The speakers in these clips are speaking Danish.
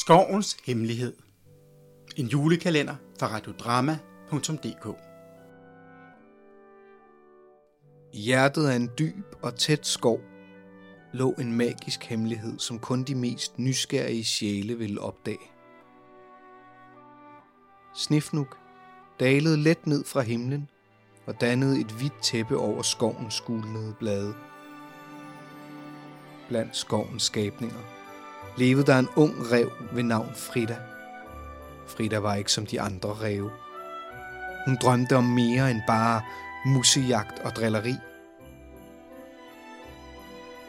Skovens Hemmelighed. En julekalender fra radiodrama.dk I hjertet af en dyb og tæt skov lå en magisk hemmelighed, som kun de mest nysgerrige sjæle ville opdage. Snifnuk dalede let ned fra himlen og dannede et hvidt tæppe over skovens gulnede blade. Blandt skovens skabninger levede der en ung rev ved navn Frida. Frida var ikke som de andre ræve. Hun drømte om mere end bare musejagt og drilleri.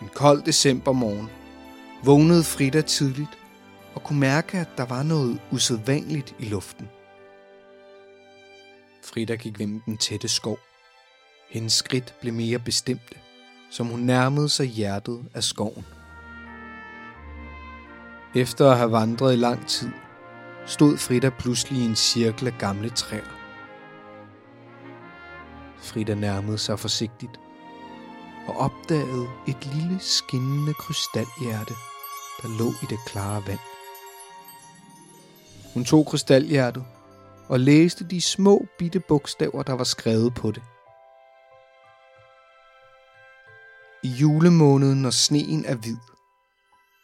En kold decembermorgen vågnede Frida tidligt og kunne mærke, at der var noget usædvanligt i luften. Frida gik gennem den tætte skov. Hendes skridt blev mere bestemte, som hun nærmede sig hjertet af skoven. Efter at have vandret i lang tid, stod Frida pludselig i en cirkel af gamle træer. Frida nærmede sig forsigtigt og opdagede et lille skinnende krystalhjerte, der lå i det klare vand. Hun tog krystalhjertet og læste de små bitte bogstaver, der var skrevet på det. I julemåneden, når sneen er hvid,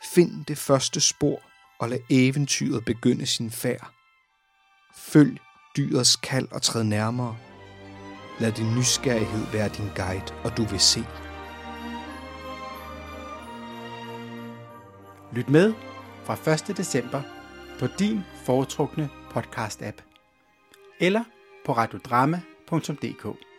find det første spor og lad eventyret begynde sin færd. Følg dyrets kald og træd nærmere. Lad din nysgerrighed være din guide, og du vil se. Lyt med fra 1. december på din foretrukne podcast-app eller på radiodrama.dk.